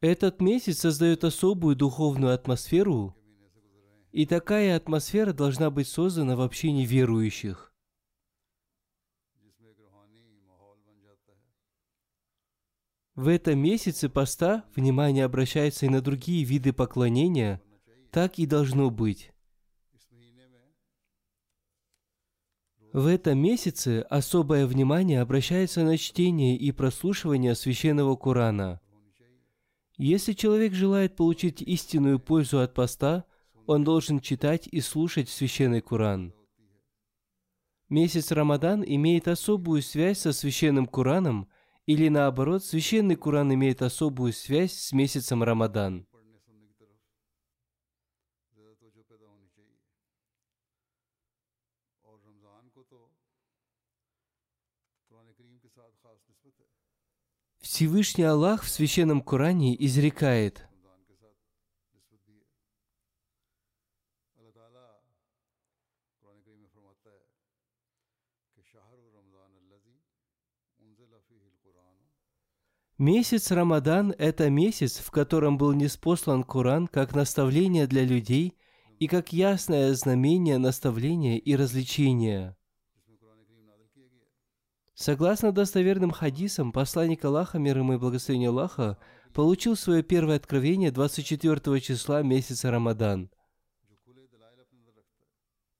Этот месяц создает особую духовную атмосферу, и такая атмосфера должна быть создана в общении верующих. В этом месяце поста внимание обращается и на другие виды поклонения, так и должно быть. В этом месяце особое внимание обращается на чтение и прослушивание священного Корана. Если человек желает получить истинную пользу от поста, он должен читать и слушать священный Коран. Месяц Рамадан имеет особую связь со священным Кораном, или наоборот, священный Коран имеет особую связь с месяцем Рамадан. Всевышний Аллах в Священном Коране изрекает Месяц Рамадан – это месяц, в котором был неспослан Коран как наставление для людей и как ясное знамение наставления и развлечения. Согласно достоверным хадисам, посланник Аллаха, мир ему и благословение Аллаха, получил свое первое откровение 24 числа месяца Рамадан.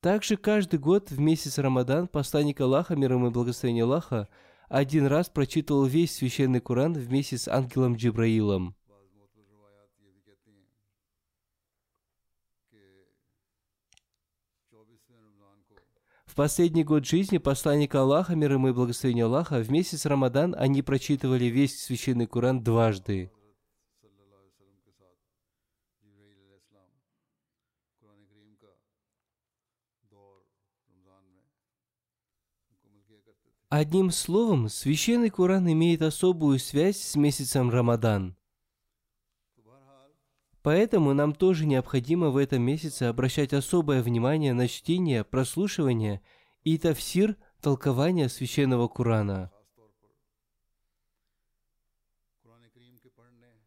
Также каждый год в месяц Рамадан посланник Аллаха, мир ему и благословение Аллаха, один раз прочитывал весь священный Коран вместе с ангелом Джибраилом. В последний год жизни посланника Аллаха, мир ему и благословение Аллаха, в месяц Рамадан они прочитывали весь священный Коран дважды. Одним словом, священный Коран имеет особую связь с месяцем Рамадан. Поэтому нам тоже необходимо в этом месяце обращать особое внимание на чтение, прослушивание и тафсир толкования священного Корана.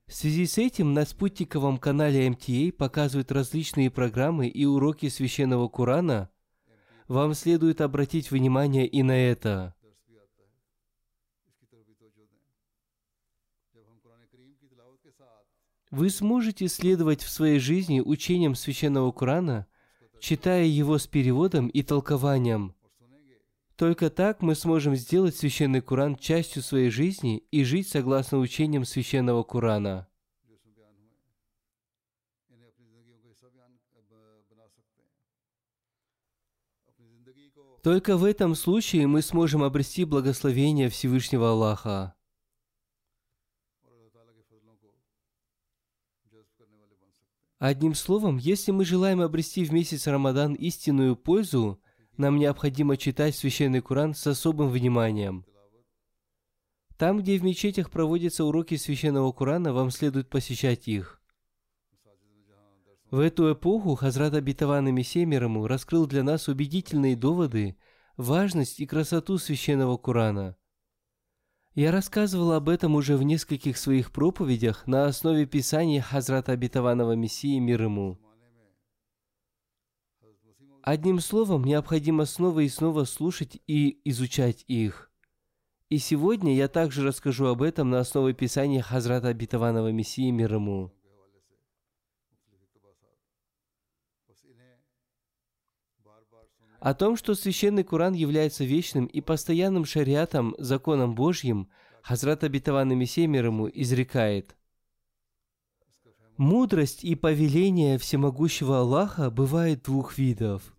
В связи с этим на спутниковом канале MTA показывают различные программы и уроки священного Корана. Вам следует обратить внимание и на это. Вы сможете следовать в своей жизни учениям священного Корана, читая его с переводом и толкованием. Только так мы сможем сделать священный Коран частью своей жизни и жить согласно учениям священного Корана. Только в этом случае мы сможем обрести благословение Всевышнего Аллаха. Одним словом, если мы желаем обрести в месяц Рамадан истинную пользу, нам необходимо читать Священный Коран с особым вниманием. Там, где в мечетях проводятся уроки Священного Корана, вам следует посещать их. В эту эпоху Хазрат Абитаван Мессия раскрыл для нас убедительные доводы важность и красоту священного Корана. Я рассказывал об этом уже в нескольких своих проповедях на основе писаний Хазрата Обетованного Мессии мир ему. Одним словом, необходимо снова и снова слушать и изучать их. И сегодня я также расскажу об этом на основе писания Хазрата Обетованного Мессии мир ему. О том, что Священный Куран является вечным и постоянным шариатом, законом Божьим, Хазрат Обетованный Мессия мир ему изрекает. Мудрость и повеление всемогущего Аллаха бывает двух видов.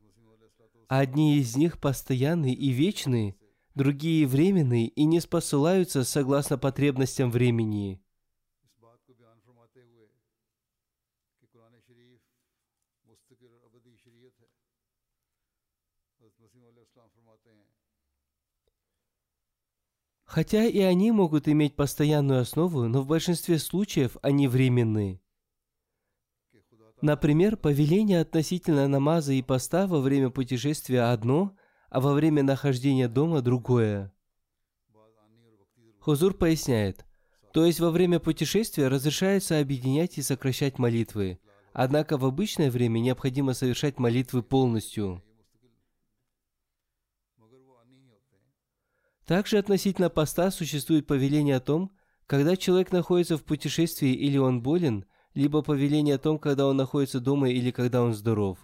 Одни из них постоянные и вечные, другие временные и не спосылаются согласно потребностям времени. Хотя и они могут иметь постоянную основу, но в большинстве случаев они временные. Например, повеление относительно намаза и поста во время путешествия одно, а во время нахождения дома другое. Хузур поясняет, то есть во время путешествия разрешается объединять и сокращать молитвы, однако в обычное время необходимо совершать молитвы полностью. Также относительно поста существует повеление о том, когда человек находится в путешествии или он болен, либо повеление о том, когда он находится дома или когда он здоров.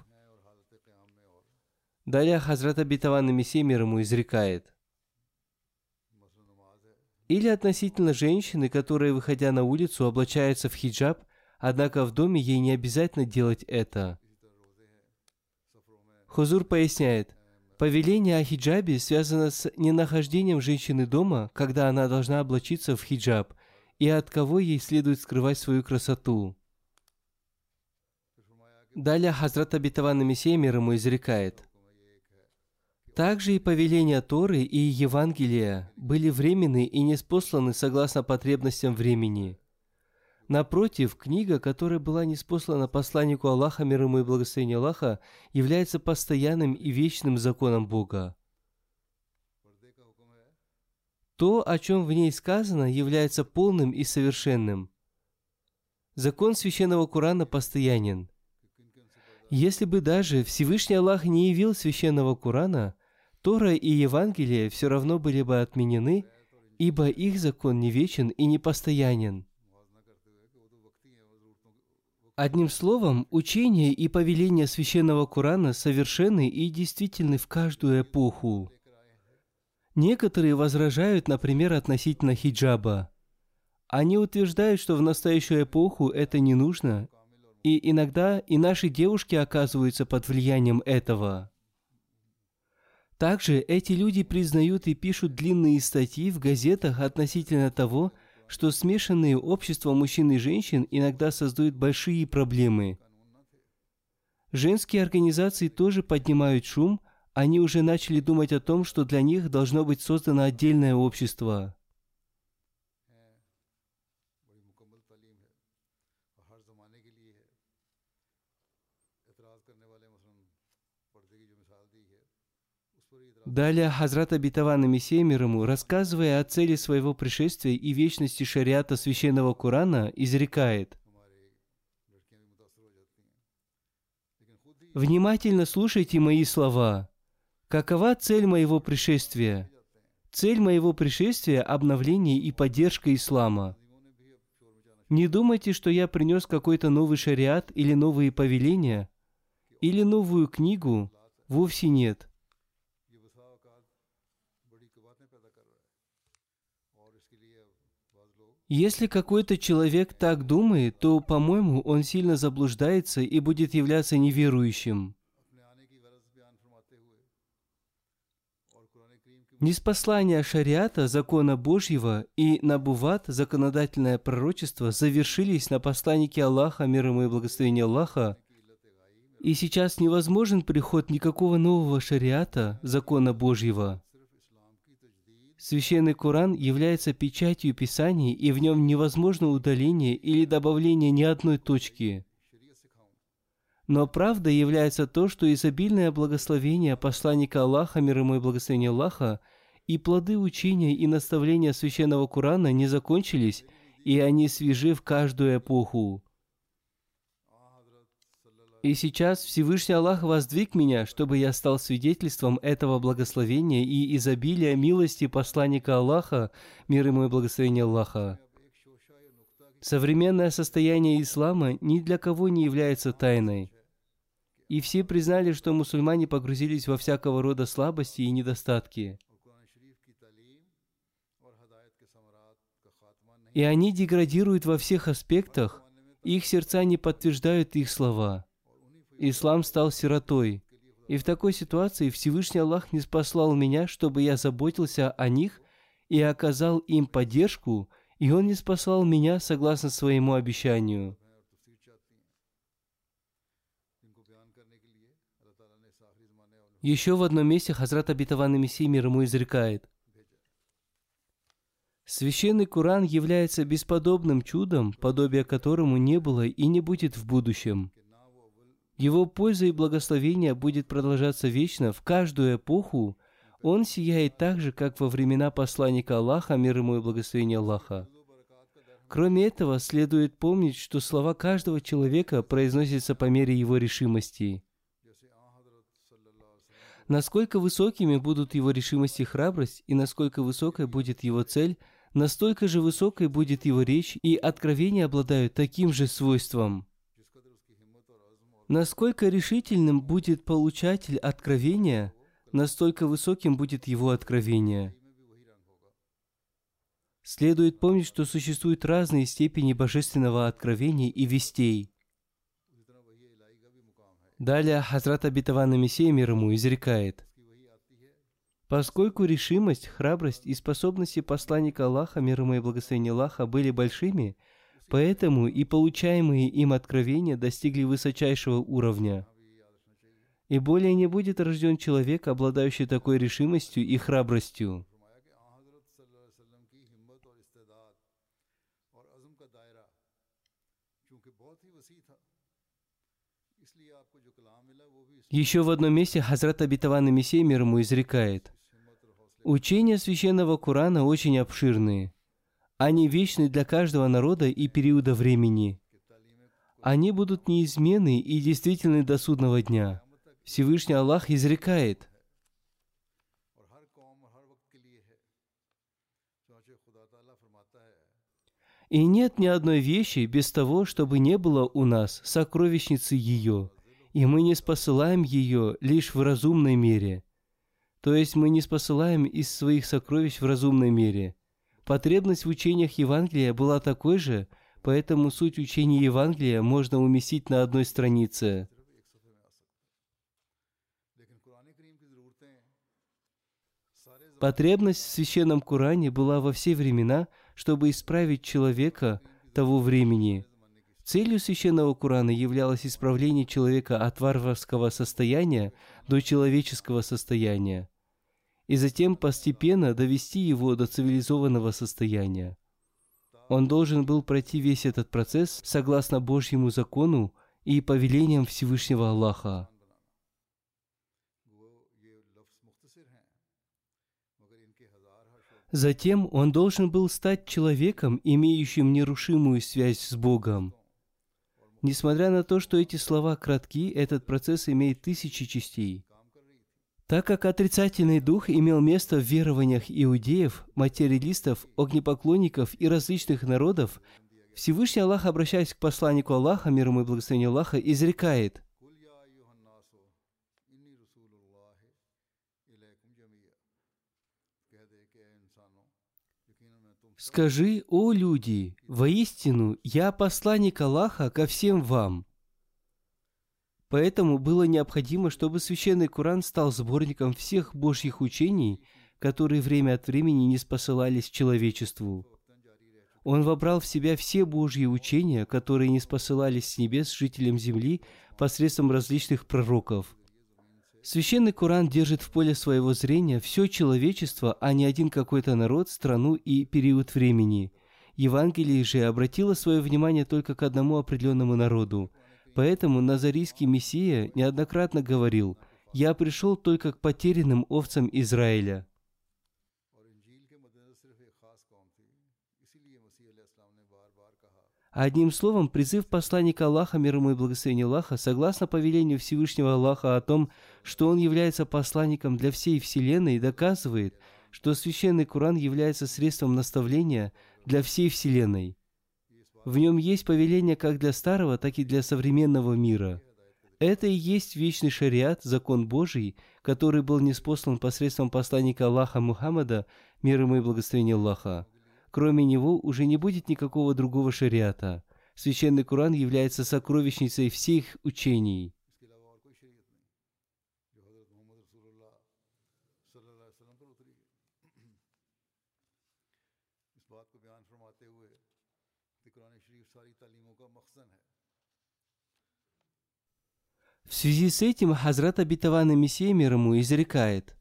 Далее Хазрат Абитаван Мессия мир ему изрекает. Или относительно женщины, которая, выходя на улицу, облачается в хиджаб, однако в доме ей не обязательно делать это. Хузур поясняет, повеление о хиджабе связано с ненахождением женщины дома, когда она должна облачиться в хиджаб, и от кого ей следует скрывать свою красоту. Далее Хазрат Абитаван Мессия мир ему изрекает. Также и повеления Торы и Евангелия были временны и не спосланы согласно потребностям времени. Напротив, книга, которая была неспослана посланнику Аллаха, мир ему и благословение Аллаха, является постоянным и вечным законом Бога. То, о чем в ней сказано, является полным и совершенным. Закон священного Корана постоянен. Если бы даже Всевышний Аллах не явил священного Корана, Тора и Евангелие все равно были бы отменены, ибо их закон не вечен и не постоянен. Одним словом, учение и повеление священного Корана совершенны и действительны в каждую эпоху. Некоторые возражают, например, относительно хиджаба. Они утверждают, что в настоящую эпоху это не нужно, и иногда и наши девушки оказываются под влиянием этого. Также эти люди признают и пишут длинные статьи в газетах относительно того, смешанные общества мужчин и женщин иногда создают большие проблемы. Женские организации тоже поднимают шум, они уже начали думать о том, что для них должно быть создано отдельное общество. Далее Хазрат Абитаван Мессиемирому, рассказывая о цели своего пришествия и вечности шариата Священного Корана, изрекает. «Внимательно слушайте мои слова. Какова цель моего пришествия? Цель моего пришествия – обновление и поддержка ислама. Не думайте, что я принес какой-то новый шариат или новые повеления, или новую книгу. Вовсе нет. Если какой-то человек так думает, то, по-моему, он сильно заблуждается и будет являться неверующим. Неспослание шариата, закона Божьего, и набуват, законодательное пророчество, завершились на посланнике Аллаха, мир ему и благословение Аллаха, и сейчас невозможен приход никакого нового шариата, закона Божьего. Священный Коран является печатью Писаний, и в нем невозможно удаление или добавление ни одной точки. Но правда является то, что изобильное благословение посланника Аллаха, мир ему и благословение Аллаха, и плоды учения и наставления Священного Корана не закончились, и они свежи в каждую эпоху. И сейчас Всевышний Аллах воздвиг меня, чтобы я стал свидетельством этого благословения и изобилия милости посланника Аллаха, мир ему и благословение Аллаха. Современное состояние ислама ни для кого не является тайной. И все признали, что мусульмане погрузились во всякого рода слабости и недостатки. И они деградируют во всех аспектах, их сердца не подтверждают их слова – Ислам стал сиротой. И в такой ситуации Всевышний Аллах не спаслал меня, чтобы я заботился о них и оказал им поддержку, и Он не спасал меня согласно своему обещанию. Еще в одном месте Хазрат Абитаван Мессии мир ему изрекает. Священный Куран является бесподобным чудом, подобия которому не было и не будет в будущем. Его польза и благословение будет продолжаться вечно в каждую эпоху. Он сияет так же, как во времена посланника Аллаха, мир ему и благословение Аллаха. Кроме этого, следует помнить, что слова каждого человека произносятся по мере его решимости. Насколько высокими будут его решимость и храбрость, и насколько высокой будет его цель, настолько же высокой будет его речь, и откровения обладают таким же свойством – Насколько решительным будет получатель откровения, настолько высоким будет его откровение. Следует помнить, что существуют разные степени божественного откровения и вестей. Далее Хазрат Абитавана Мессия мир ему изрекает. Поскольку решимость, храбрость и способности посланника Аллаха, мир ему и благословения Аллаха, были большими – Поэтому и получаемые им откровения достигли высочайшего уровня. И более не будет рожден человек, обладающий такой решимостью и храбростью. Еще в одном месте Хазрат Абитаван Мессия мир ему изрекает. Учения священного Корана очень обширные – они вечны для каждого народа и периода времени. Они будут неизменны и действительны до судного дня. Всевышний Аллах изрекает. И нет ни одной вещи без того, чтобы не было у нас сокровищницы ее, и мы не спосылаем ее лишь в разумной мере. То есть мы не спосылаем из своих сокровищ в разумной мере – Потребность в учениях Евангелия была такой же, поэтому суть учения Евангелия можно уместить на одной странице. Потребность в священном Коране была во все времена, чтобы исправить человека того времени. Целью священного Корана являлось исправление человека от варварского состояния до человеческого состояния и затем постепенно довести его до цивилизованного состояния. Он должен был пройти весь этот процесс согласно Божьему закону и повелениям Всевышнего Аллаха. Затем он должен был стать человеком, имеющим нерушимую связь с Богом. Несмотря на то, что эти слова кратки, этот процесс имеет тысячи частей. Так как отрицательный дух имел место в верованиях иудеев, материалистов, огнепоклонников и различных народов, Всевышний Аллах, обращаясь к посланнику Аллаха, мир ему и благословение Аллаха, изрекает «Скажи, о люди, воистину, я посланник Аллаха ко всем вам». Поэтому было необходимо, чтобы Священный Коран стал сборником всех Божьих учений, которые время от времени не спосылались человечеству. Он вобрал в себя все Божьи учения, которые не спосылались с небес жителям земли посредством различных пророков. Священный Коран держит в поле своего зрения все человечество, а не один какой-то народ, страну и период времени. Евангелие же обратило свое внимание только к одному определенному народу – Поэтому Назарийский Мессия неоднократно говорил, «Я пришел только к потерянным овцам Израиля». Одним словом, призыв посланника Аллаха, мир ему и благословение Аллаха, согласно повелению Всевышнего Аллаха о том, что он является посланником для всей Вселенной, доказывает, что Священный Куран является средством наставления для всей Вселенной. В нем есть повеление как для старого, так и для современного мира. Это и есть вечный шариат, закон Божий, который был неспослан посредством посланника Аллаха Мухаммада, мир ему и благословение Аллаха. Кроме него уже не будет никакого другого шариата. Священный Коран является сокровищницей всех учений. В связи с этим Хазрат Абитаван Мессия мир ему изрекает.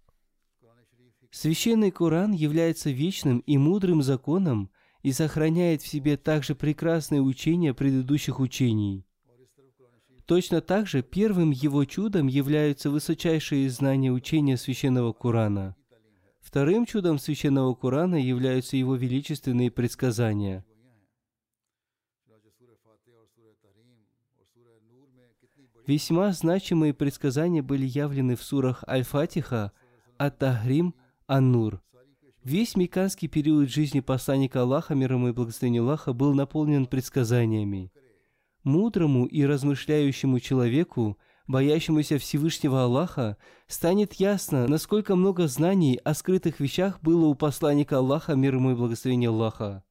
Священный Коран является вечным и мудрым законом и сохраняет в себе также прекрасные учения предыдущих учений. Точно так же первым его чудом являются высочайшие знания учения Священного Корана. Вторым чудом Священного Корана являются его величественные предсказания – Весьма значимые предсказания были явлены в сурах Аль-Фатиха, Ат-Тахрим, Ан-Нур. Весь меканский период жизни посланника Аллаха, мир ему и благословения Аллаха, был наполнен предсказаниями. Мудрому и размышляющему человеку, боящемуся Всевышнего Аллаха, станет ясно, насколько много знаний о скрытых вещах было у посланника Аллаха, мир ему и благословения Аллаха.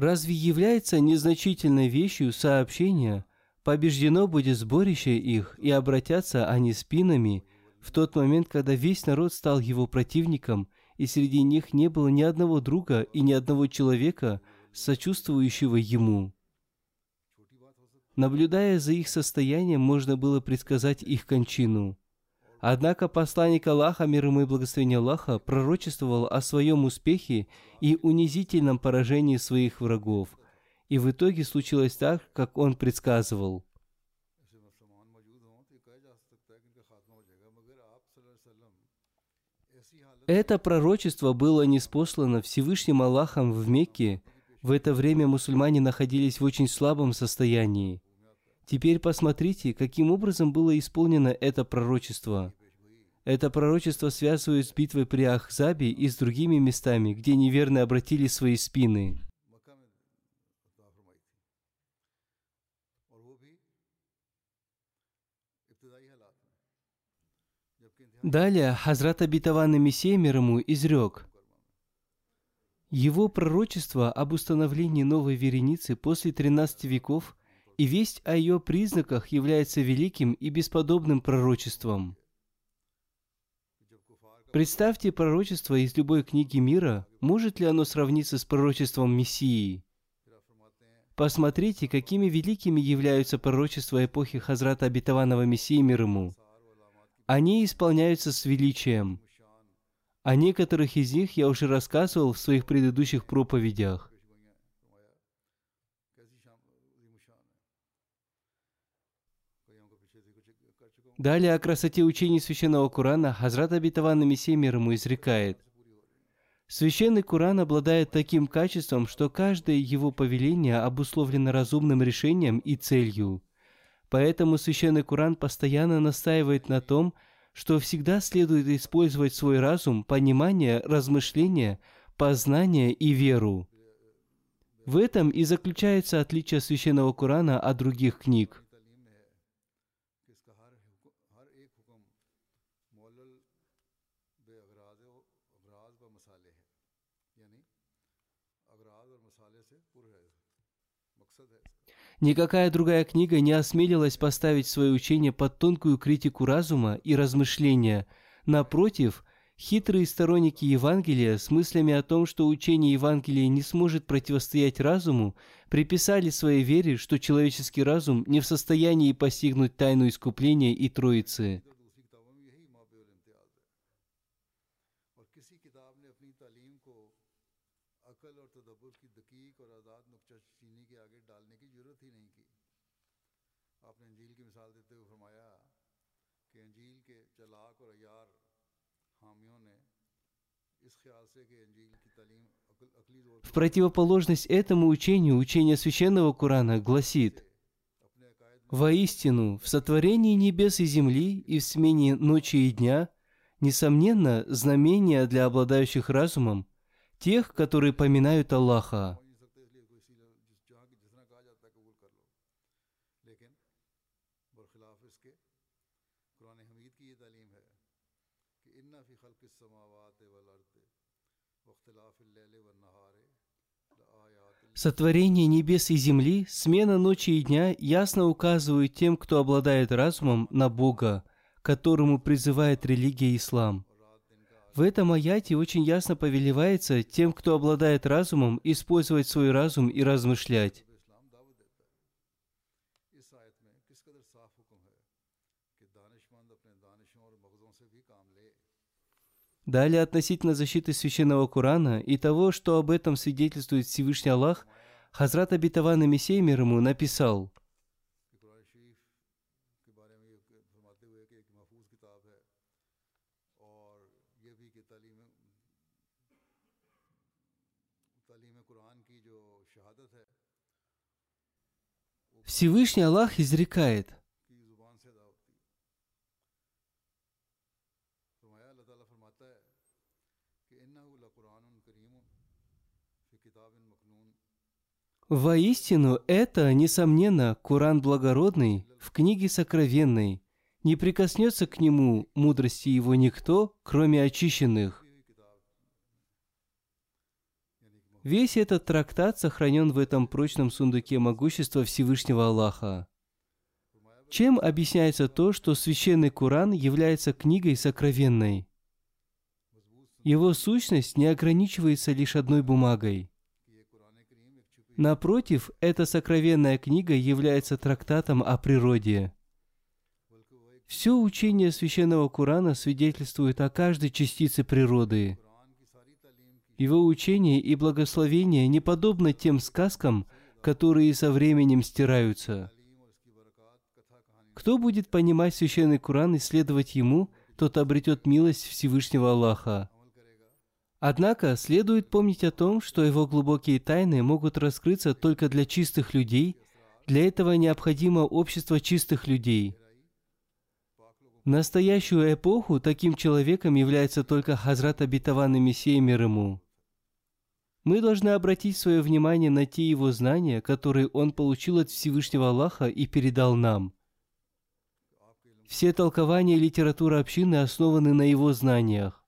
Разве является незначительной вещью сообщение «побеждено будет сборище их, и обратятся они спинами» в тот момент, когда весь народ стал его противником, и среди них не было ни одного друга и ни одного человека, сочувствующего ему. Наблюдая за их состоянием, можно было предсказать их кончину. Однако посланник Аллаха, мир ему и благословение Аллаха, пророчествовал о своем успехе и унизительном поражении своих врагов. И в итоге случилось так, как он предсказывал. Это пророчество было неспослано Всевышним Аллахом в Мекке. В это время мусульмане находились в очень слабом состоянии – Теперь посмотрите, каким образом было исполнено это пророчество. Это пророчество связывают с битвой при Ахзабе и с другими местами, где неверно обратили свои спины. Далее Хазрат обетованный Мессия мир ему изрек. Его пророчество об установлении новой вереницы после 13 веков и весть о ее признаках является великим и бесподобным пророчеством. Представьте пророчество из любой книги мира, может ли оно сравниться с пророчеством Мессии? Посмотрите, какими великими являются пророчества эпохи Хазрата Обетованного Мессии мир ему. Они исполняются с величием. О некоторых из них я уже рассказывал в своих предыдущих проповедях. Далее о красоте учений Священного Корана Хазрат Абитаван Мессия мир ему изрекает. Священный Коран обладает таким качеством, что каждое его повеление обусловлено разумным решением и целью. Поэтому Священный Коран постоянно настаивает на том, что всегда следует использовать свой разум, понимание, размышление, познание и веру. В этом и заключается отличие Священного Корана от других книг. Никакая другая книга не осмелилась поставить свое учение под тонкую критику разума и размышления. Напротив, хитрые сторонники Евангелия с мыслями о том, что учение Евангелия не сможет противостоять разуму, приписали своей вере, что человеческий разум не в состоянии постигнуть тайну искупления и Троицы. В противоположность этому учению, учение Священного Корана гласит, «Воистину, в сотворении небес и земли и в смене ночи и дня, несомненно, знамения для обладающих разумом, тех, которые поминают Аллаха». Сотворение небес и земли, смена ночи и дня ясно указывают тем, кто обладает разумом, на Бога, которому призывает религия ислам. В этом аяте очень ясно повелевается тем, кто обладает разумом, использовать свой разум и размышлять. Далее относительно защиты священного Корана и того, что об этом свидетельствует Всевышний Аллах, Хазрат Абитаван Мессия мир ему написал. Всевышний Аллах изрекает – Воистину, это, несомненно, Куран Благородный в книге Сокровенной. Не прикоснется к нему мудрости его никто, кроме очищенных. Весь этот трактат сохранен в этом прочном сундуке могущества Всевышнего Аллаха. Чем объясняется то, что священный Куран является книгой сокровенной? Его сущность не ограничивается лишь одной бумагой – Напротив, эта сокровенная книга является трактатом о природе. Все учение священного Курана свидетельствует о каждой частице природы. Его учение и благословение не подобно тем сказкам, которые со временем стираются. Кто будет понимать священный Куран и следовать ему, тот обретет милость Всевышнего Аллаха. Однако следует помнить о том, что его глубокие тайны могут раскрыться только для чистых людей, для этого необходимо общество чистых людей. В настоящую эпоху таким человеком является только Хазрат Абитаван и Мессия мир ему. Мы должны обратить свое внимание на те его знания, которые он получил от Всевышнего Аллаха и передал нам. Все толкования и литература общины основаны на его знаниях.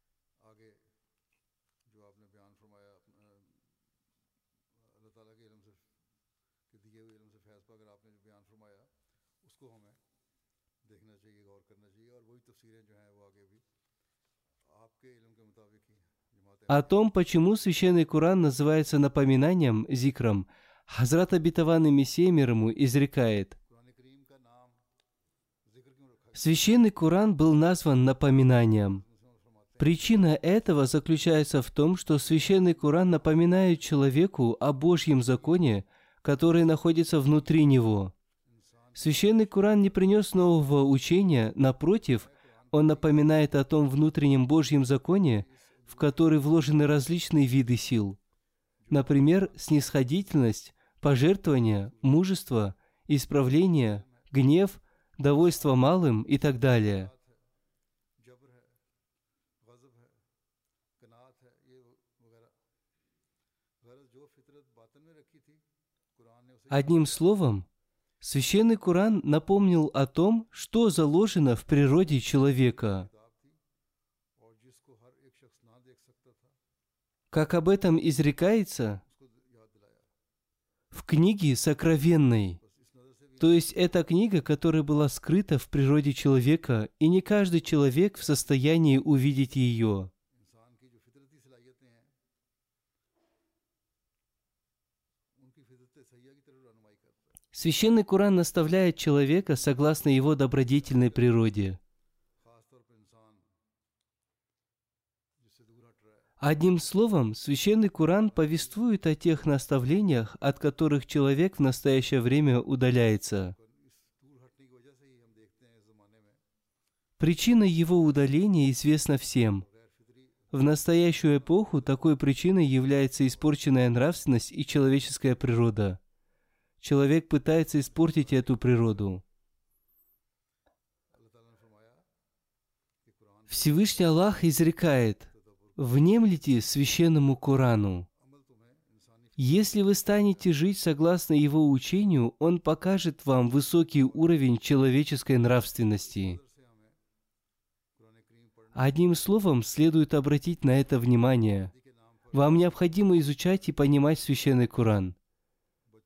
О том, почему священный Куран называется напоминанием, зикром, Хазрат Абитаван Мессия Мирому изрекает. Священный Куран был назван напоминанием. Причина этого заключается в том, что священный Куран напоминает человеку о Божьем законе, который находится внутри него. Священный Куран не принес нового учения, напротив, он напоминает о том внутреннем Божьем законе, в который вложены различные виды сил. Например, снисходительность, пожертвование, мужество, исправление, гнев, довольство малым и так далее. Одним словом, Священный Куран напомнил о том, что заложено в природе человека. как об этом изрекается в книге сокровенной. То есть это книга, которая была скрыта в природе человека, и не каждый человек в состоянии увидеть ее. Священный Куран наставляет человека согласно его добродетельной природе. Одним словом, священный Куран повествует о тех наставлениях, от которых человек в настоящее время удаляется. Причина его удаления известна всем. В настоящую эпоху такой причиной является испорченная нравственность и человеческая природа. Человек пытается испортить эту природу. Всевышний Аллах изрекает – «Внемлите священному Корану». Если вы станете жить согласно его учению, он покажет вам высокий уровень человеческой нравственности. Одним словом, следует обратить на это внимание. Вам необходимо изучать и понимать священный Коран.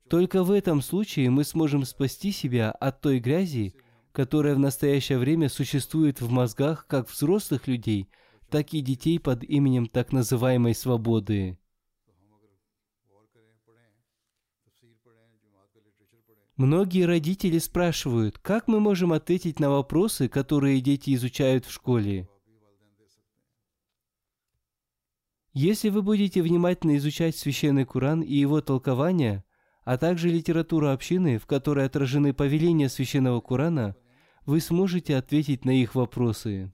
Только в этом случае мы сможем спасти себя от той грязи, которая в настоящее время существует в мозгах как взрослых людей, так и детей под именем так называемой свободы. Многие родители спрашивают, как мы можем ответить на вопросы, которые дети изучают в школе. Если вы будете внимательно изучать Священный Куран и его толкования, а также литературу общины, в которой отражены повеления Священного Курана, вы сможете ответить на их вопросы.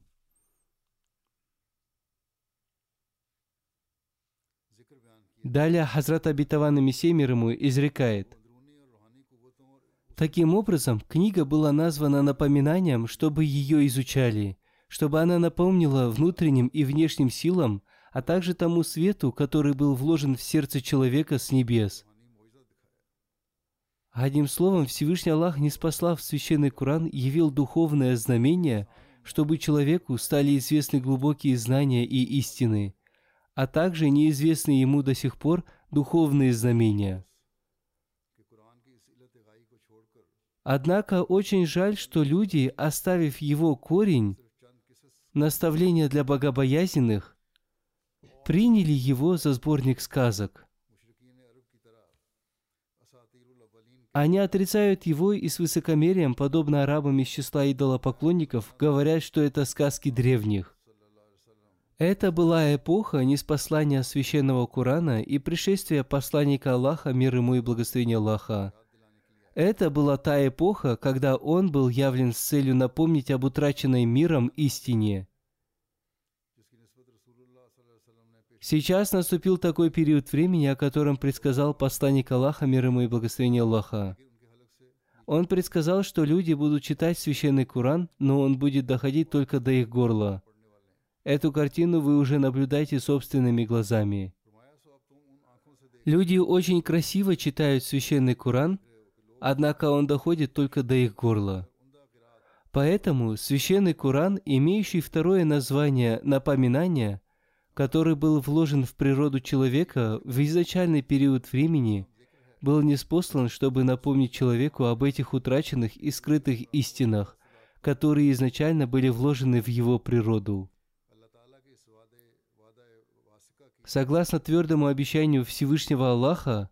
Далее Хазрат Абитаван Мессия мир ему изрекает – Таким образом, книга была названа напоминанием, чтобы ее изучали, чтобы она напомнила внутренним и внешним силам, а также тому свету, который был вложен в сердце человека с небес. Одним словом, Всевышний Аллах, не спасла в священный Коран, явил духовное знамение, чтобы человеку стали известны глубокие знания и истины, а также неизвестные ему до сих пор духовные знамения – Однако очень жаль, что люди, оставив его корень, наставления для богобоязненных, приняли его за сборник сказок. Они отрицают его и с высокомерием, подобно арабам из числа идолопоклонников, говорят, что это сказки древних. Это была эпоха неспослания священного Корана и пришествия посланника Аллаха, мир ему и благословения Аллаха. Это была та эпоха, когда он был явлен с целью напомнить об утраченной миром истине. Сейчас наступил такой период времени, о котором предсказал посланник Аллаха, мир ему и благословение Аллаха. Он предсказал, что люди будут читать священный Куран, но он будет доходить только до их горла. Эту картину вы уже наблюдаете собственными глазами. Люди очень красиво читают священный Куран – однако он доходит только до их горла. Поэтому священный Куран, имеющий второе название «напоминание», который был вложен в природу человека в изначальный период времени, был неспослан, чтобы напомнить человеку об этих утраченных и скрытых истинах, которые изначально были вложены в его природу. Согласно твердому обещанию Всевышнего Аллаха,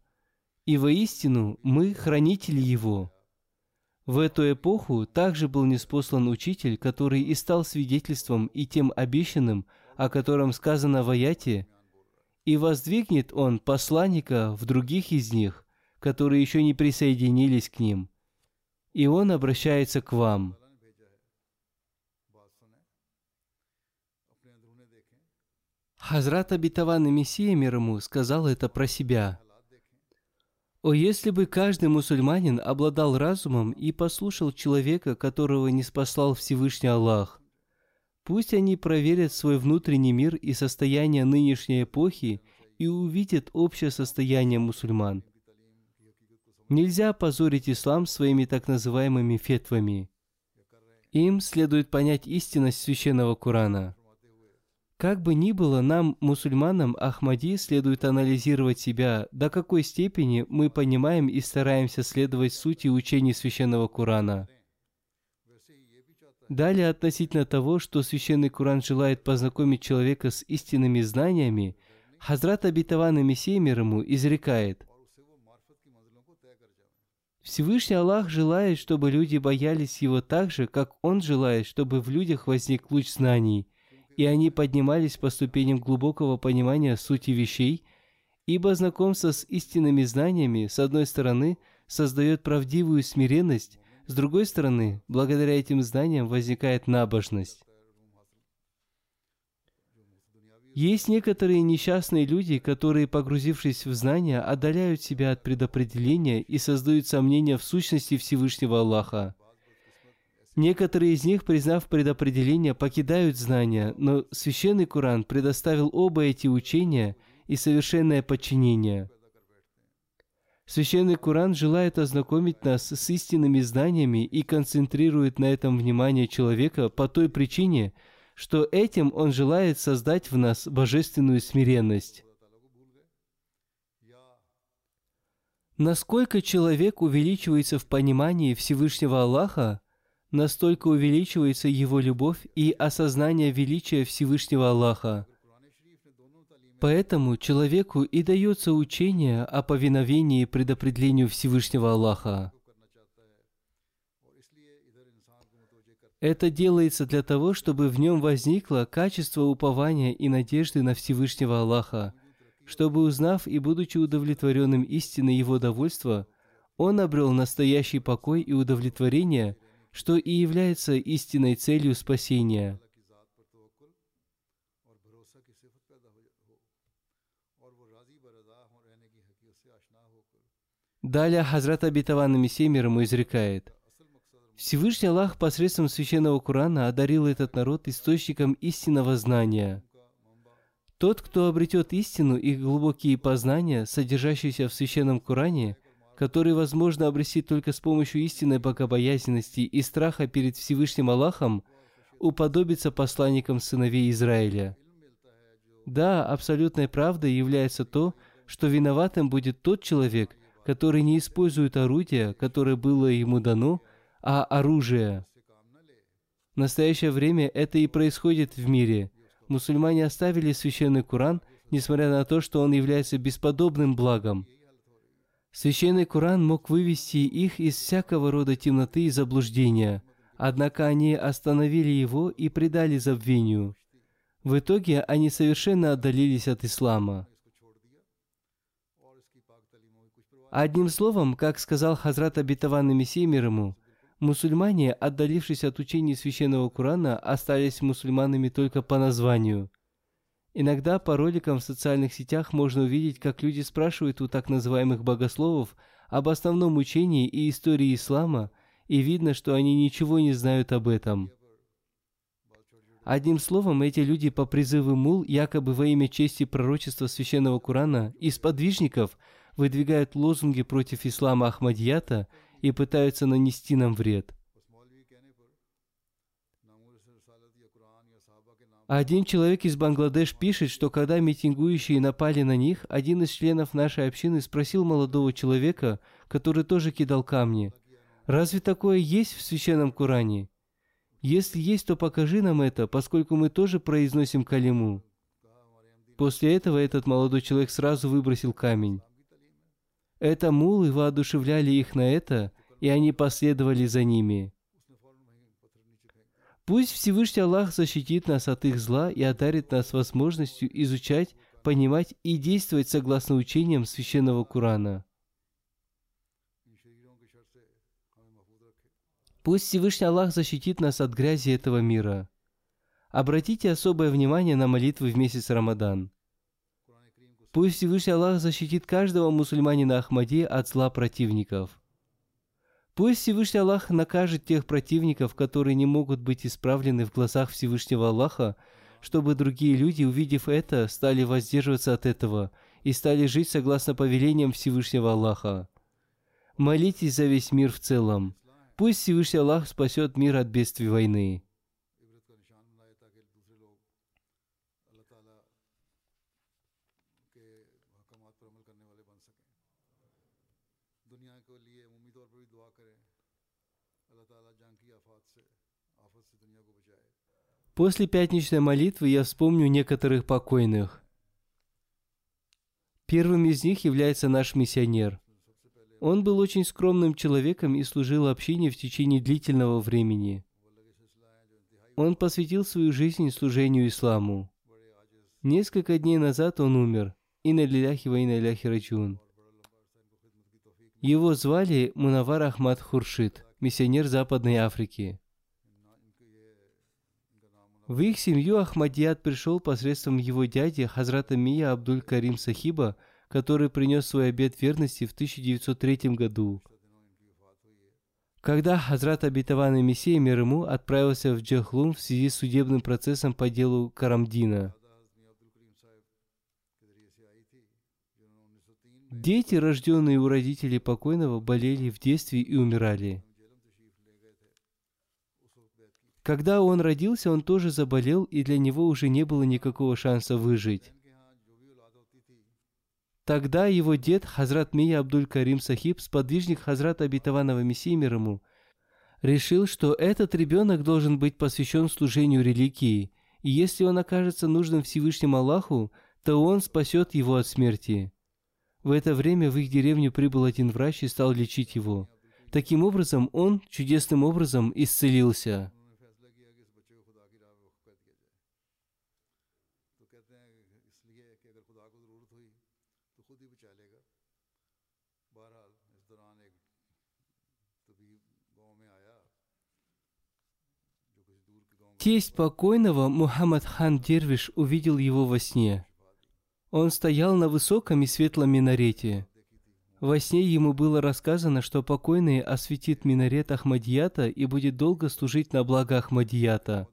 и воистину мы хранители Его. В эту эпоху также был неспослан учитель, который и стал свидетельством и тем обещанным, о котором сказано в аяте, «И воздвигнет он посланника в других из них, которые еще не присоединились к ним, и он обращается к вам». Хазрат и Мессия мир ему сказал это про себя – о, если бы каждый мусульманин обладал разумом и послушал человека, которого не спасал Всевышний Аллах. Пусть они проверят свой внутренний мир и состояние нынешней эпохи и увидят общее состояние мусульман. Нельзя позорить ислам своими так называемыми фетвами. Им следует понять истинность священного Корана – как бы ни было, нам, мусульманам Ахмади, следует анализировать себя, до какой степени мы понимаем и стараемся следовать сути учений Священного Корана. Далее, относительно того, что Священный Коран желает познакомить человека с истинными знаниями, Хазрат Абитаван Мессия мир ему изрекает, Всевышний Аллах желает, чтобы люди боялись Его так же, как Он желает, чтобы в людях возник луч знаний – и они поднимались по ступеням глубокого понимания сути вещей, ибо знакомство с истинными знаниями, с одной стороны, создает правдивую смиренность, С другой стороны, благодаря этим знаниям возникает набожность. Есть некоторые несчастные люди, которые, погрузившись в знания, отдаляют себя от предопределения и создают сомнения в сущности Всевышнего Аллаха. Некоторые из них, признав предопределение, покидают знания, но Священный Коран предоставил оба эти учения и совершенное подчинение. Священный Коран желает ознакомить нас с истинными знаниями и концентрирует на этом внимание человека по той причине, что этим он желает создать в нас божественную смиренность. Насколько человек увеличивается в понимании Всевышнего Аллаха, настолько увеличивается его любовь и осознание величия Всевышнего Аллаха. Поэтому человеку и дается учение о повиновении предопределению Всевышнего Аллаха. Это делается для того, чтобы в нем возникло качество упования и надежды на Всевышнего Аллаха, чтобы, узнав и будучи удовлетворенным истиной Его довольства, он обрел настоящий покой и удовлетворение, что и является истинной целью спасения. Далее Хазрат Абитаван Мессия ему изрекает – Всевышний Аллах посредством священного Корана одарил этот народ источником истинного знания. Тот, кто обретет истину и глубокие познания, содержащиеся в священном Коране, который возможно обрести только с помощью истинной богобоязненности и страха перед Всевышним Аллахом, уподобится посланникам сыновей Израиля. Да, абсолютной правдой является то, что виноватым будет тот человек, который не использует орудие, которое было ему дано, а оружие. В настоящее время это и происходит в мире. Мусульмане оставили священный Коран, несмотря на то, что он является бесподобным благом. Священный Коран мог вывести их из всякого рода темноты и заблуждения, однако они остановили его и предали забвению. В итоге они совершенно отдалились от ислама. Одним словом, как сказал Хазрат Абитаван Мессия мир ему, Мусульмане, отдалившись от учений священного Корана, остались мусульманами только по названию. Иногда по роликам в социальных сетях можно увидеть, как люди спрашивают у так называемых богословов об основном учении и истории ислама, и видно, что они ничего не знают об этом. Одним словом, эти люди по призыву мул, якобы во имя чести пророчества священного Корана, из подвижников выдвигают лозунги против ислама Ахмадията – и пытаются нанести нам вред. Один человек из Бангладеш пишет, что когда митингующие напали на них, один из членов нашей общины спросил молодого человека, который тоже кидал камни, «Разве такое есть в Священном Коране? Если есть, то покажи нам это, поскольку мы тоже произносим калиму». После этого этот молодой человек сразу выбросил камень. Это мулы воодушевляли их на это, и они последовали за ними. Пусть Всевышний Аллах защитит нас от их зла и одарит нас возможностью изучать, понимать и действовать согласно учениям Священного Корана. Пусть Всевышний Аллах защитит нас от грязи этого мира. Обратите особое внимание на молитвы в месяц Рамадан. Пусть Всевышний Аллах защитит каждого мусульманина Ахмади от зла противников. Пусть Всевышний Аллах накажет тех противников, которые не могут быть исправлены в глазах Всевышнего Аллаха, чтобы другие люди, увидев это, стали воздерживаться от этого и стали жить согласно повелениям Всевышнего Аллаха. Молитесь за весь мир в целом. Пусть Всевышний Аллах спасет мир от бедствий войны. После пятничной молитвы я вспомню некоторых покойных. Первым из них является наш миссионер. Он был очень скромным человеком и служил общине в течение длительного времени. Он посвятил свою жизнь служению исламу. Несколько дней назад он умер. Инна лиляхи ва. Его звали Мунавар Ахмад Хуршит, миссионер Западной Африки. В их семью Ахмадият пришел посредством его дяди Хазрата Мия Абдуль Карим Сахиба, который принес свой обет верности в 1903 году. Когда Хазрат Обетованный Мессия мир ему отправился в Джахлум в связи с судебным процессом по делу Карамдина. Дети, рожденные у родителей покойного, болели в детстве и умирали. Когда он родился, он тоже заболел, и для него уже не было никакого шанса выжить. Тогда его дед, Хазрат Мия Абдуль Карим Сахиб, сподвижник Хазрата Обетованного Мессии мир ему, решил, что этот ребенок должен быть посвящен служению религии, и если он окажется нужным Всевышнему Аллаху, то он спасет его от смерти. В это время в их деревню прибыл один врач и стал лечить его. Таким образом, он чудесным образом исцелился. Тесть покойного Мухаммад хан Дервиш увидел его во сне. Он стоял на высоком и светлом минарете. Во сне ему было рассказано, что покойный осветит минарет Ахмадията и будет долго служить на благо Ахмадията.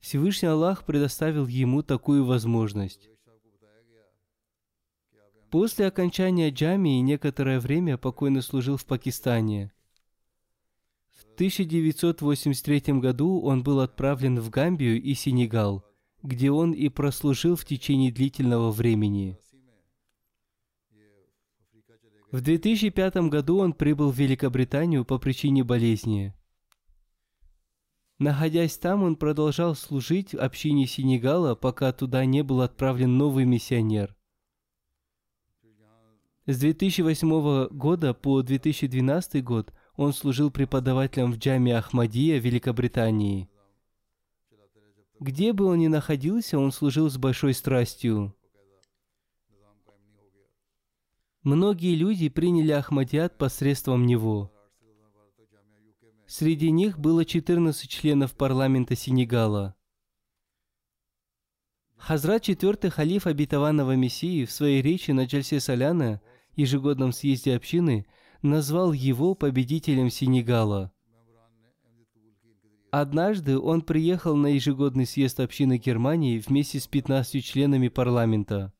Всевышний Аллах предоставил ему такую возможность. После окончания джамии некоторое время покойный служил в Пакистане. В 1983 году он был отправлен в Гамбию и Сенегал – где он и прослужил в течение длительного времени. В 2005 году он прибыл в Великобританию по причине болезни. Находясь там, он продолжал служить в общине Сенегала, пока туда не был отправлен новый миссионер. С 2008 года по 2012 год он служил преподавателем в Джаме Ахмадия Великобритании – где бы он ни находился, он служил с большой страстью. Многие люди приняли Ахмадият посредством него. Среди них было 14 членов парламента Сенегала. Хазрат четвертый халиф обетованного Мессии в своей речи на Джальсе Соляна, ежегодном съезде общины, назвал его победителем Сенегала. Однажды он приехал на ежегодный съезд общины Германии вместе с 15 членами парламента.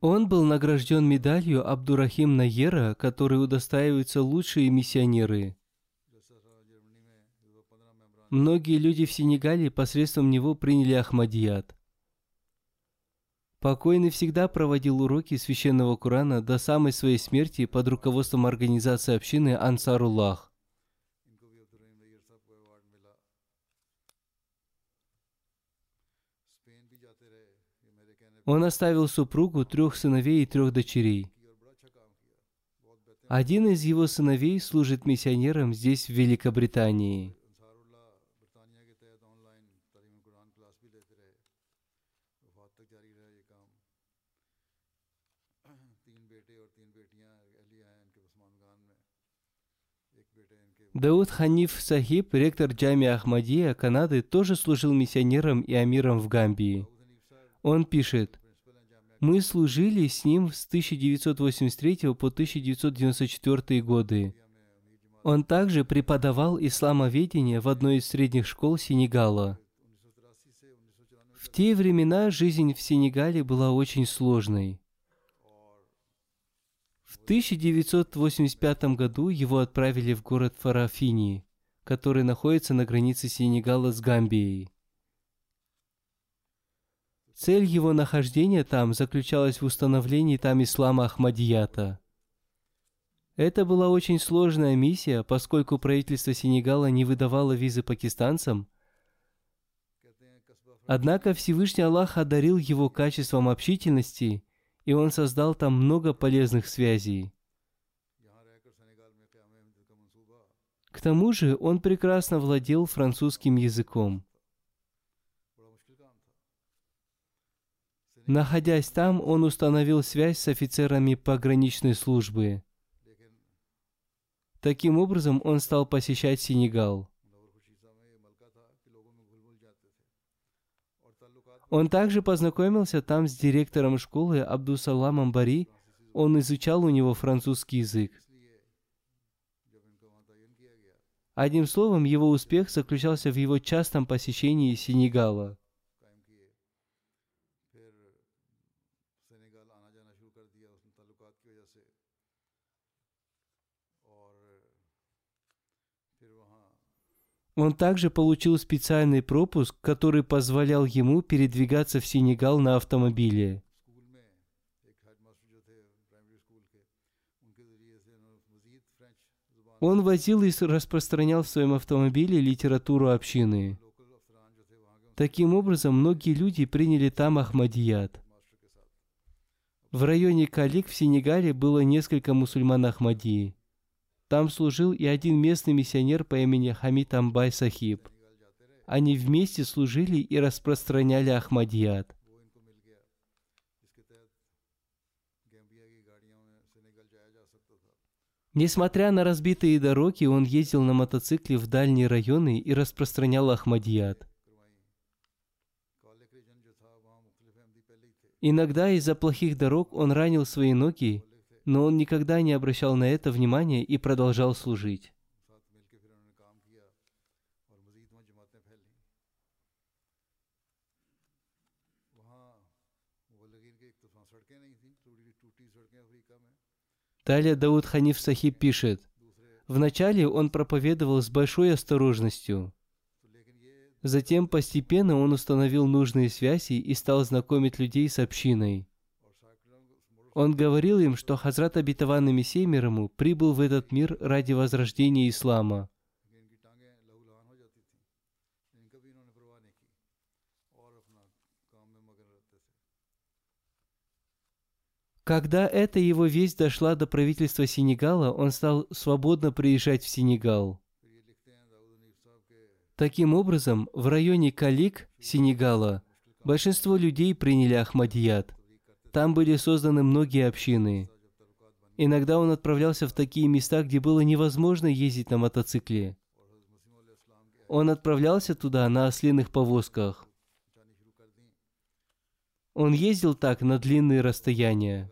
Он был награжден медалью Абдурахим Наера, которой удостаиваются лучшие миссионеры. Многие люди в Сенегале посредством него приняли Ахмадият. Покойный всегда проводил уроки священного Корана до самой своей смерти под руководством организации общины Ансаруллах. Он оставил супругу, трех сыновей и трех дочерей. Один из его сыновей служит миссионером здесь, в Великобритании. Дауд Ханиф Сахиб, ректор Джами Ахмадия Канады, тоже служил миссионером и амиром в Гамбии. Он пишет, «Мы служили с ним с 1983 по 1994 годы. Он также преподавал исламоведение в одной из средних школ Сенегала. В те времена жизнь в Сенегале была очень сложной. В 1985 году его отправили в город Фарафини, который находится на границе Сенегала с Гамбией. Цель его нахождения там заключалась в установлении там ислама Ахмадията. Это была очень сложная миссия, поскольку правительство Сенегала не выдавало визы пакистанцам. Однако Всевышний Аллах одарил его качеством общительности – и он создал там много полезных связей. К тому же он прекрасно владел французским языком. Находясь там, он установил связь с офицерами пограничной службы. Таким образом, он стал посещать Сенегал. Он также познакомился там с директором школы Абдусаламом Бари. Он изучал у него французский язык. Одним словом, его успех заключался в его частом посещении Сенегала. Он также получил специальный пропуск, который позволял ему передвигаться в Сенегал на автомобиле. Он возил и распространял в своем автомобиле литературу общины. Таким образом, многие люди приняли там Ахмадият. В районе Калик в Сенегале было несколько мусульман Ахмадии. Там служил и один местный миссионер по имени Хамид Амбай Сахиб. Они вместе служили и распространяли Ахмадият. Несмотря на разбитые дороги, он ездил на мотоцикле в дальние районы и распространял Ахмадият. Иногда из-за плохих дорог он ранил свои ноги но он никогда не обращал на это внимания и продолжал служить. Далее Дауд Ханиф Сахиб пишет, «Вначале он проповедовал с большой осторожностью. Затем постепенно он установил нужные связи и стал знакомить людей с общиной. Он говорил им, что Хазрат обетованный Мессия мир ему прибыл в этот мир ради возрождения ислама. Когда эта его весть дошла до правительства Сенегала, он стал свободно приезжать в Сенегал. Таким образом, в районе Калик, Сенегала, большинство людей приняли Ахмадият. Там были созданы многие общины. Иногда он отправлялся в такие места, где было невозможно ездить на мотоцикле. Он отправлялся туда на ослиных повозках. Он ездил так на длинные расстояния.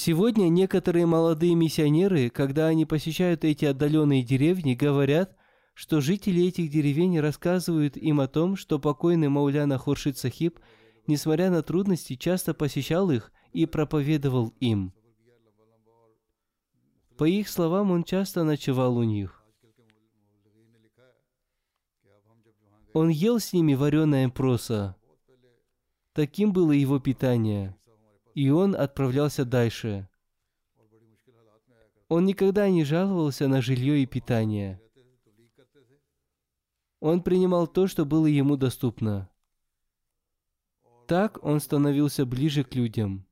Сегодня некоторые молодые миссионеры, когда они посещают эти отдаленные деревни, говорят, что жители этих деревень рассказывают им о том, что покойный Мауляна Хуршид Сахиб, несмотря на трудности, часто посещал их и проповедовал им. По их словам, он часто ночевал у них. Он ел с ними вареное проса. Таким было его питание и он отправлялся дальше. Он никогда не жаловался на жилье и питание. Он принимал то, что было ему доступно. Так он становился ближе к людям.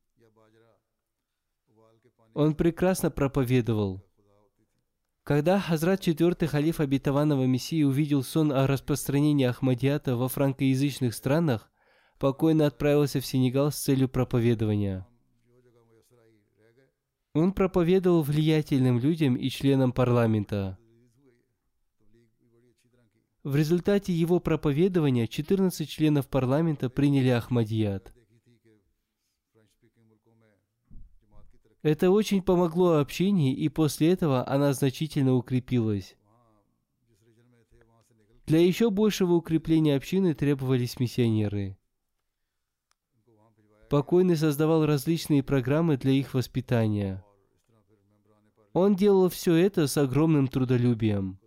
Он прекрасно проповедовал. Когда Хазрат IV халиф обетованного Мессии увидел сон о распространении Ахмадията во франкоязычных странах, покойно отправился в Сенегал с целью проповедования. Он проповедовал влиятельным людям и членам парламента. В результате его проповедования 14 членов парламента приняли Ахмадият. Это очень помогло общине, и после этого она значительно укрепилась. Для еще большего укрепления общины требовались миссионеры. Покойный создавал различные программы для их воспитания. Он делал все это с огромным трудолюбием.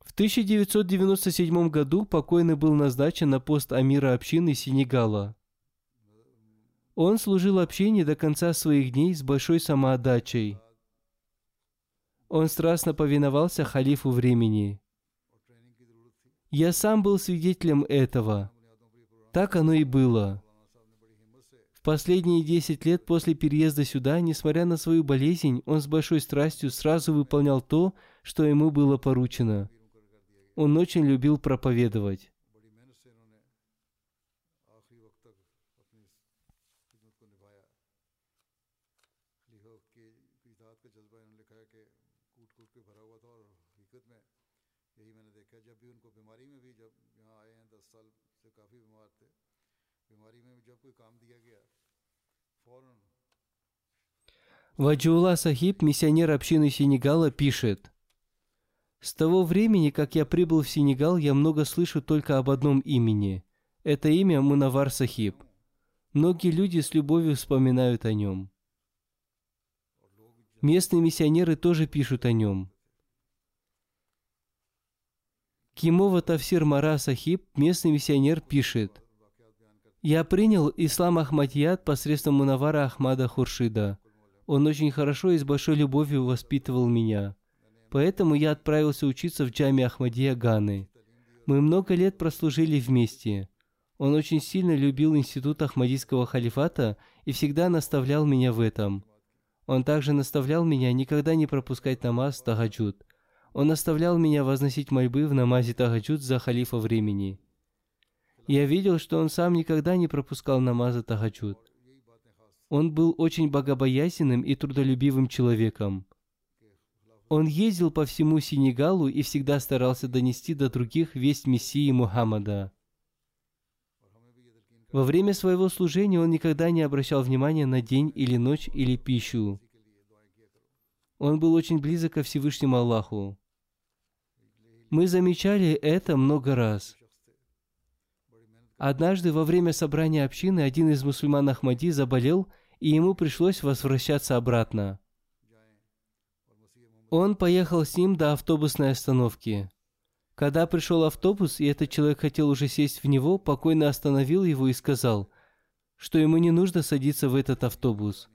В 1997 году покойный был назначен на пост амира общины Сенегала – Он служил общине до конца своих дней с большой самоотдачей. Он страстно повиновался халифу времени. Я сам был свидетелем этого. Так оно и было. В последние десять лет после переезда сюда, несмотря на свою болезнь, он с большой страстью сразу выполнял то, что ему было поручено. Он очень любил проповедовать. Ваджиула Сахиб, миссионер общины Сенегала, пишет, «С того времени, как я прибыл в Сенегал, я много слышу только об одном имени. Это имя Мунавар Сахиб. Многие люди с любовью вспоминают о нем. Местные миссионеры тоже пишут о нем. Кимова Тавсир Мара Сахиб, местный миссионер, пишет, «Я принял ислам Ахмадьяд посредством Мунавара Ахмада Хуршида. Он очень хорошо и с большой любовью воспитывал меня. Поэтому я отправился учиться в джаме Ахмадия Ганы. Мы много лет прослужили вместе. Он очень сильно любил институт Ахмадийского халифата и всегда наставлял меня в этом. Он также наставлял меня никогда не пропускать намаз Тагаджуд. Он наставлял меня возносить мольбы в намазе Тагаджуд за халифа времени. Я видел, что он сам никогда не пропускал намаза Тагаджуд. Он был очень богобоязненным и трудолюбивым человеком. Он ездил по всему Сенегалу и всегда старался донести до других весть Мессии Мухаммада. Во время своего служения он никогда не обращал внимания на день или ночь или пищу. Он был очень близок ко Всевышнему Аллаху. Мы замечали это много раз. Однажды во время собрания общины один из мусульман Ахмади заболел и ему пришлось возвращаться обратно. Он поехал с ним до автобусной остановки. Когда пришел автобус, и этот человек хотел уже сесть в него, покойно остановил его и сказал, что ему не нужно садиться в этот автобус.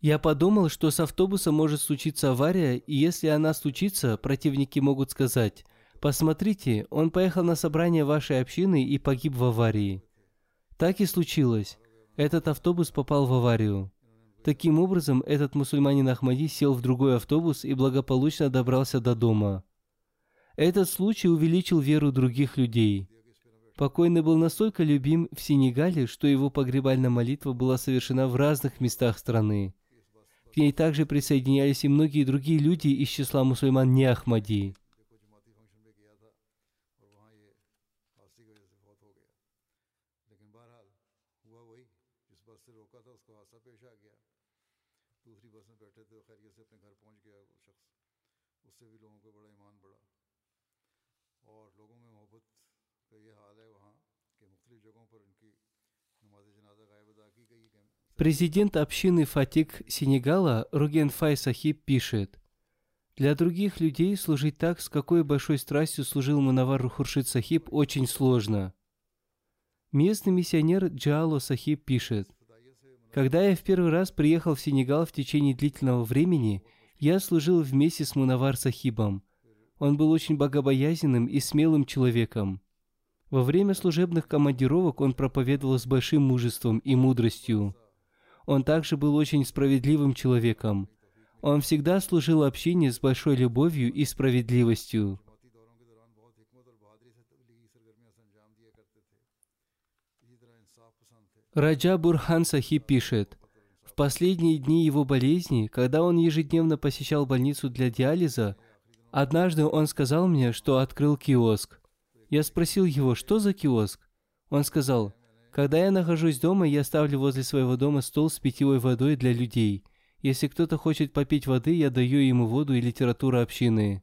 Я подумал, что с автобусом может случиться авария, и если она случится, противники могут сказать, «Посмотрите, он поехал на собрание вашей общины и погиб в аварии». Так и случилось. Этот автобус попал в аварию. Таким образом, этот мусульманин Ахмади сел в другой автобус и благополучно добрался до дома. Этот случай увеличил веру других людей. Покойный был настолько любим в Сенегале, что его погребальная молитва была совершена в разных местах страны. К ней также присоединялись и многие другие люди из числа мусульман не Ахмади. Президент общины Фатик Сенегала Руген Фай Сахиб пишет, «Для других людей служить так, с какой большой страстью служил Манавар Хуршид Сахиб, очень сложно». Местный миссионер Джало Сахиб пишет, «Когда я в первый раз приехал в Сенегал в течение длительного времени, я служил вместе с Мунавар Сахибом. Он был очень богобоязненным и смелым человеком. Во время служебных командировок он проповедовал с большим мужеством и мудростью. Он также был очень справедливым человеком. Он всегда служил общине с большой любовью и справедливостью. Раджа Бурхан Сахи пишет, в последние дни его болезни, когда он ежедневно посещал больницу для диализа, однажды он сказал мне, что открыл киоск. Я спросил его, что за киоск? Он сказал, когда я нахожусь дома, я ставлю возле своего дома стол с питьевой водой для людей. Если кто-то хочет попить воды, я даю ему воду и литературу общины.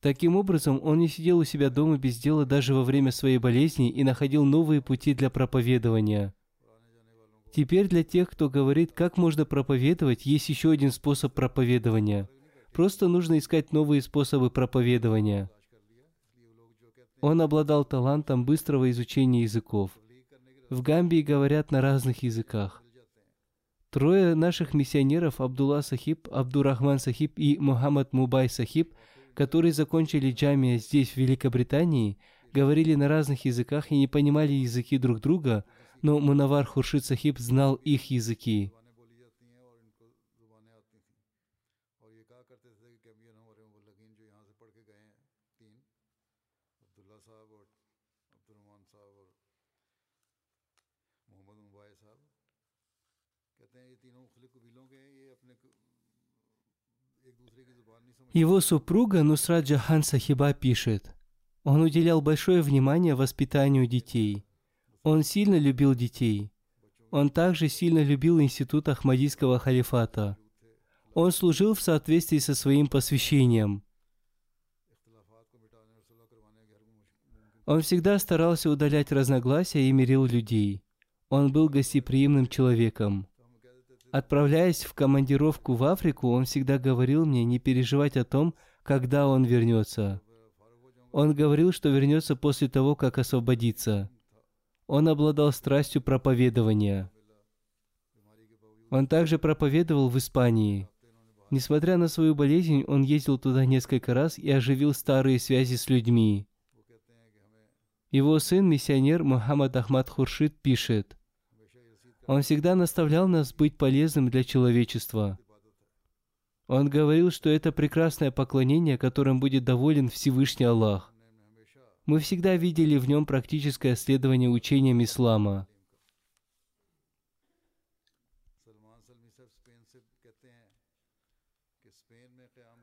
Таким образом, он не сидел у себя дома без дела даже во время своей болезни и находил новые пути для проповедования. Теперь для тех, кто говорит, как можно проповедовать, есть еще один способ проповедования. Просто нужно искать новые способы проповедования. Он обладал талантом быстрого изучения языков. В Гамбии говорят на разных языках. Трое наших миссионеров Абдулла Сахиб, Абдурахман Сахиб и Мухаммад Мубай Сахиб, которые закончили джамия здесь, в Великобритании, говорили на разных языках и не понимали языки друг друга, но Мунавар Хуршид Сахиб знал их языки. Его супруга Нусрат Джахан Сахиба пишет, он уделял большое внимание воспитанию детей. Он сильно любил детей. Он также сильно любил институт Ахмадийского халифата. Он служил в соответствии со своим посвящением. Он всегда старался удалять разногласия и мирил людей. Он был гостеприимным человеком. Отправляясь в командировку в Африку, он всегда говорил мне не переживать о том, когда он вернется. Он говорил, что вернется после того, как освободится. Он обладал страстью проповедования. Он также проповедовал в Испании. Несмотря на свою болезнь, он ездил туда несколько раз и оживил старые связи с людьми. Его сын, миссионер Мухаммад Ахмад Хуршид, пишет, он всегда наставлял нас быть полезным для человечества. Он говорил, что это прекрасное поклонение, которым будет доволен Всевышний Аллах. Мы всегда видели в нем практическое следование учениям ислама.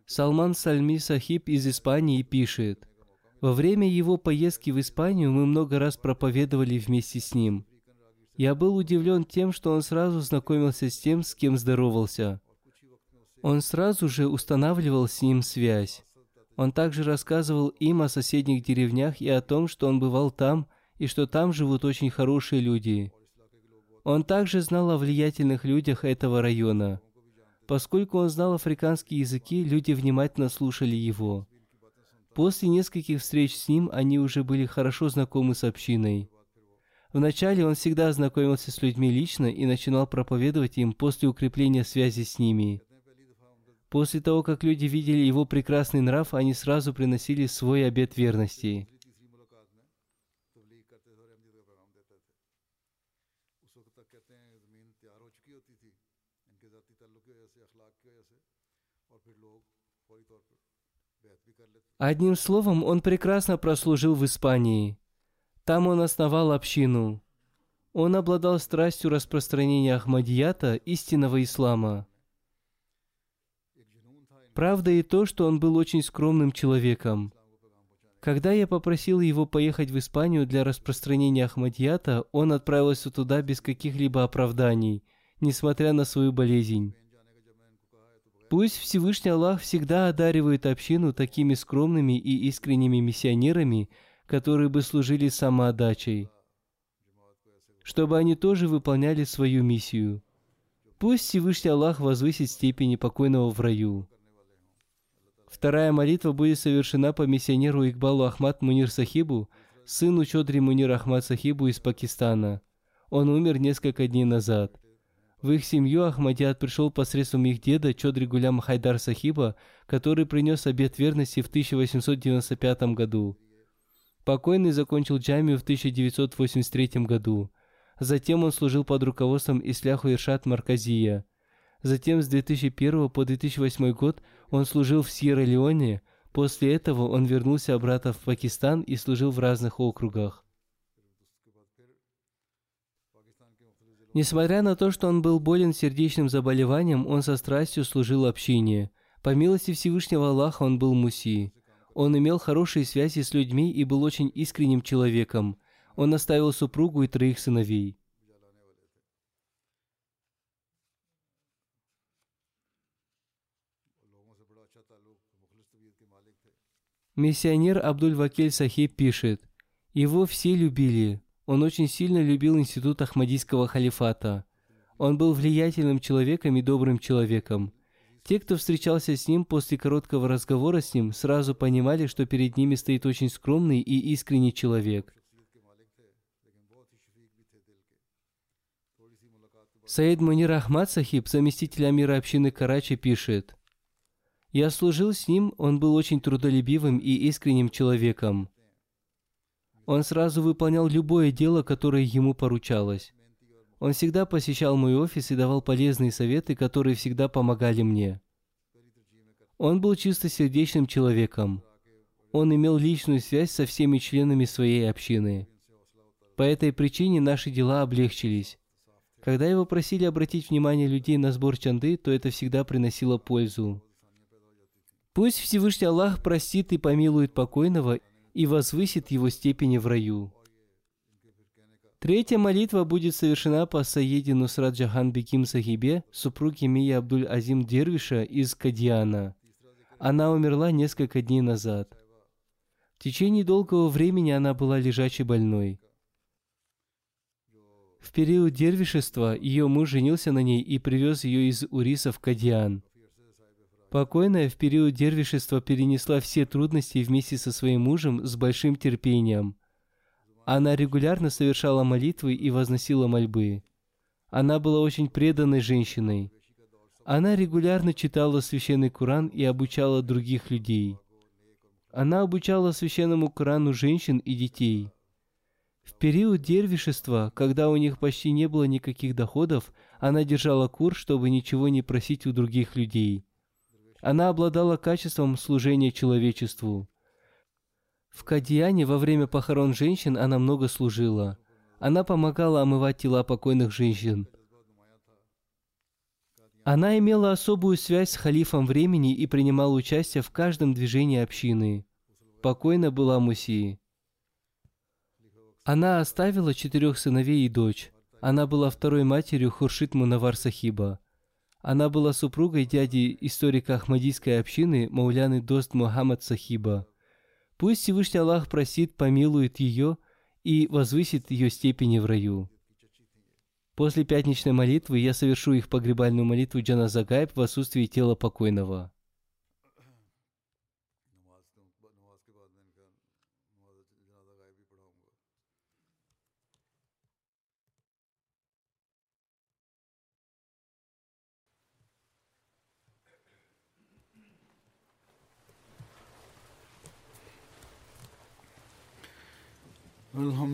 Салман Сальми Сахиб из Испании пишет, «Во время его поездки в Испанию мы много раз проповедовали вместе с ним – я был удивлен тем, что он сразу знакомился с тем, с кем здоровался. Он сразу же устанавливал с ним связь. Он также рассказывал им о соседних деревнях и о том, что он бывал там, и что там живут очень хорошие люди. Он также знал о влиятельных людях этого района. Поскольку он знал африканские языки, люди внимательно слушали его. После нескольких встреч с ним они уже были хорошо знакомы с общиной. Вначале он всегда знакомился с людьми лично и начинал проповедовать им после укрепления связи с ними. После того, как люди видели его прекрасный нрав, они сразу приносили свой обет верности. Одним словом, он прекрасно прослужил в Испании. Там он основал общину. Он обладал страстью распространения Ахмадията, истинного ислама. Правда и то, что он был очень скромным человеком. Когда я попросил его поехать в Испанию для распространения Ахмадията, он отправился туда без каких-либо оправданий, несмотря на свою болезнь. Пусть Всевышний Аллах всегда одаривает общину такими скромными и искренними миссионерами, которые бы служили самоотдачей, чтобы они тоже выполняли свою миссию. Пусть Всевышний Аллах возвысит степени покойного в раю. Вторая молитва будет совершена по миссионеру Игбалу Ахмад Мунир Сахибу, сыну Чодри Мунир Ахмад Сахибу из Пакистана. Он умер несколько дней назад. В их семью Ахмадиат пришел посредством их деда Чодри Гулям Хайдар Сахиба, который принес обет верности в 1895 году. Покойный закончил джамию в 1983 году. Затем он служил под руководством Исляху Иршат Марказия. Затем с 2001 по 2008 год он служил в Сьерра-Леоне. После этого он вернулся обратно в Пакистан и служил в разных округах. Несмотря на то, что он был болен сердечным заболеванием, он со страстью служил общине. По милости Всевышнего Аллаха он был муси. Он имел хорошие связи с людьми и был очень искренним человеком. Он оставил супругу и троих сыновей. Миссионер Абдуль-Вакель Сахиб пишет, «Его все любили. Он очень сильно любил институт Ахмадийского халифата. Он был влиятельным человеком и добрым человеком. Те, кто встречался с ним после короткого разговора с ним, сразу понимали, что перед ними стоит очень скромный и искренний человек. Саид Мунир Ахмад Сахиб, заместитель амира общины Карачи, пишет, «Я служил с ним, он был очень трудолюбивым и искренним человеком. Он сразу выполнял любое дело, которое ему поручалось. Он всегда посещал мой офис и давал полезные советы, которые всегда помогали мне. Он был чистосердечным человеком. Он имел личную связь со всеми членами своей общины. По этой причине наши дела облегчились. Когда его просили обратить внимание людей на сбор чанды, то это всегда приносило пользу. Пусть Всевышний Аллах простит и помилует покойного и возвысит его степени в раю. Третья молитва будет совершена по Саеде Нусрат Джахан Беким Сахибе, супруге Мия Абдуль Азим Дервиша из Кадиана. Она умерла несколько дней назад. В течение долгого времени она была лежачей больной. В период дервишества ее муж женился на ней и привез ее из Уриса в Кадиан. Покойная в период дервишества перенесла все трудности вместе со своим мужем с большим терпением – она регулярно совершала молитвы и возносила мольбы. Она была очень преданной женщиной. Она регулярно читала священный Куран и обучала других людей. Она обучала священному Корану женщин и детей. В период дервишества, когда у них почти не было никаких доходов, она держала кур, чтобы ничего не просить у других людей. Она обладала качеством служения человечеству. В Кадьяне во время похорон женщин она много служила. Она помогала омывать тела покойных женщин. Она имела особую связь с халифом времени и принимала участие в каждом движении общины. Покойна была Мусии. Она оставила четырех сыновей и дочь. Она была второй матерью Хуршит Мунавар Сахиба. Она была супругой дяди историка Ахмадийской общины Мауляны Дост Мухаммад Сахиба. Пусть Всевышний Аллах просит, помилует ее и возвысит ее степени в раю. После пятничной молитвы я совершу их погребальную молитву Джаназагайб в отсутствии тела покойного.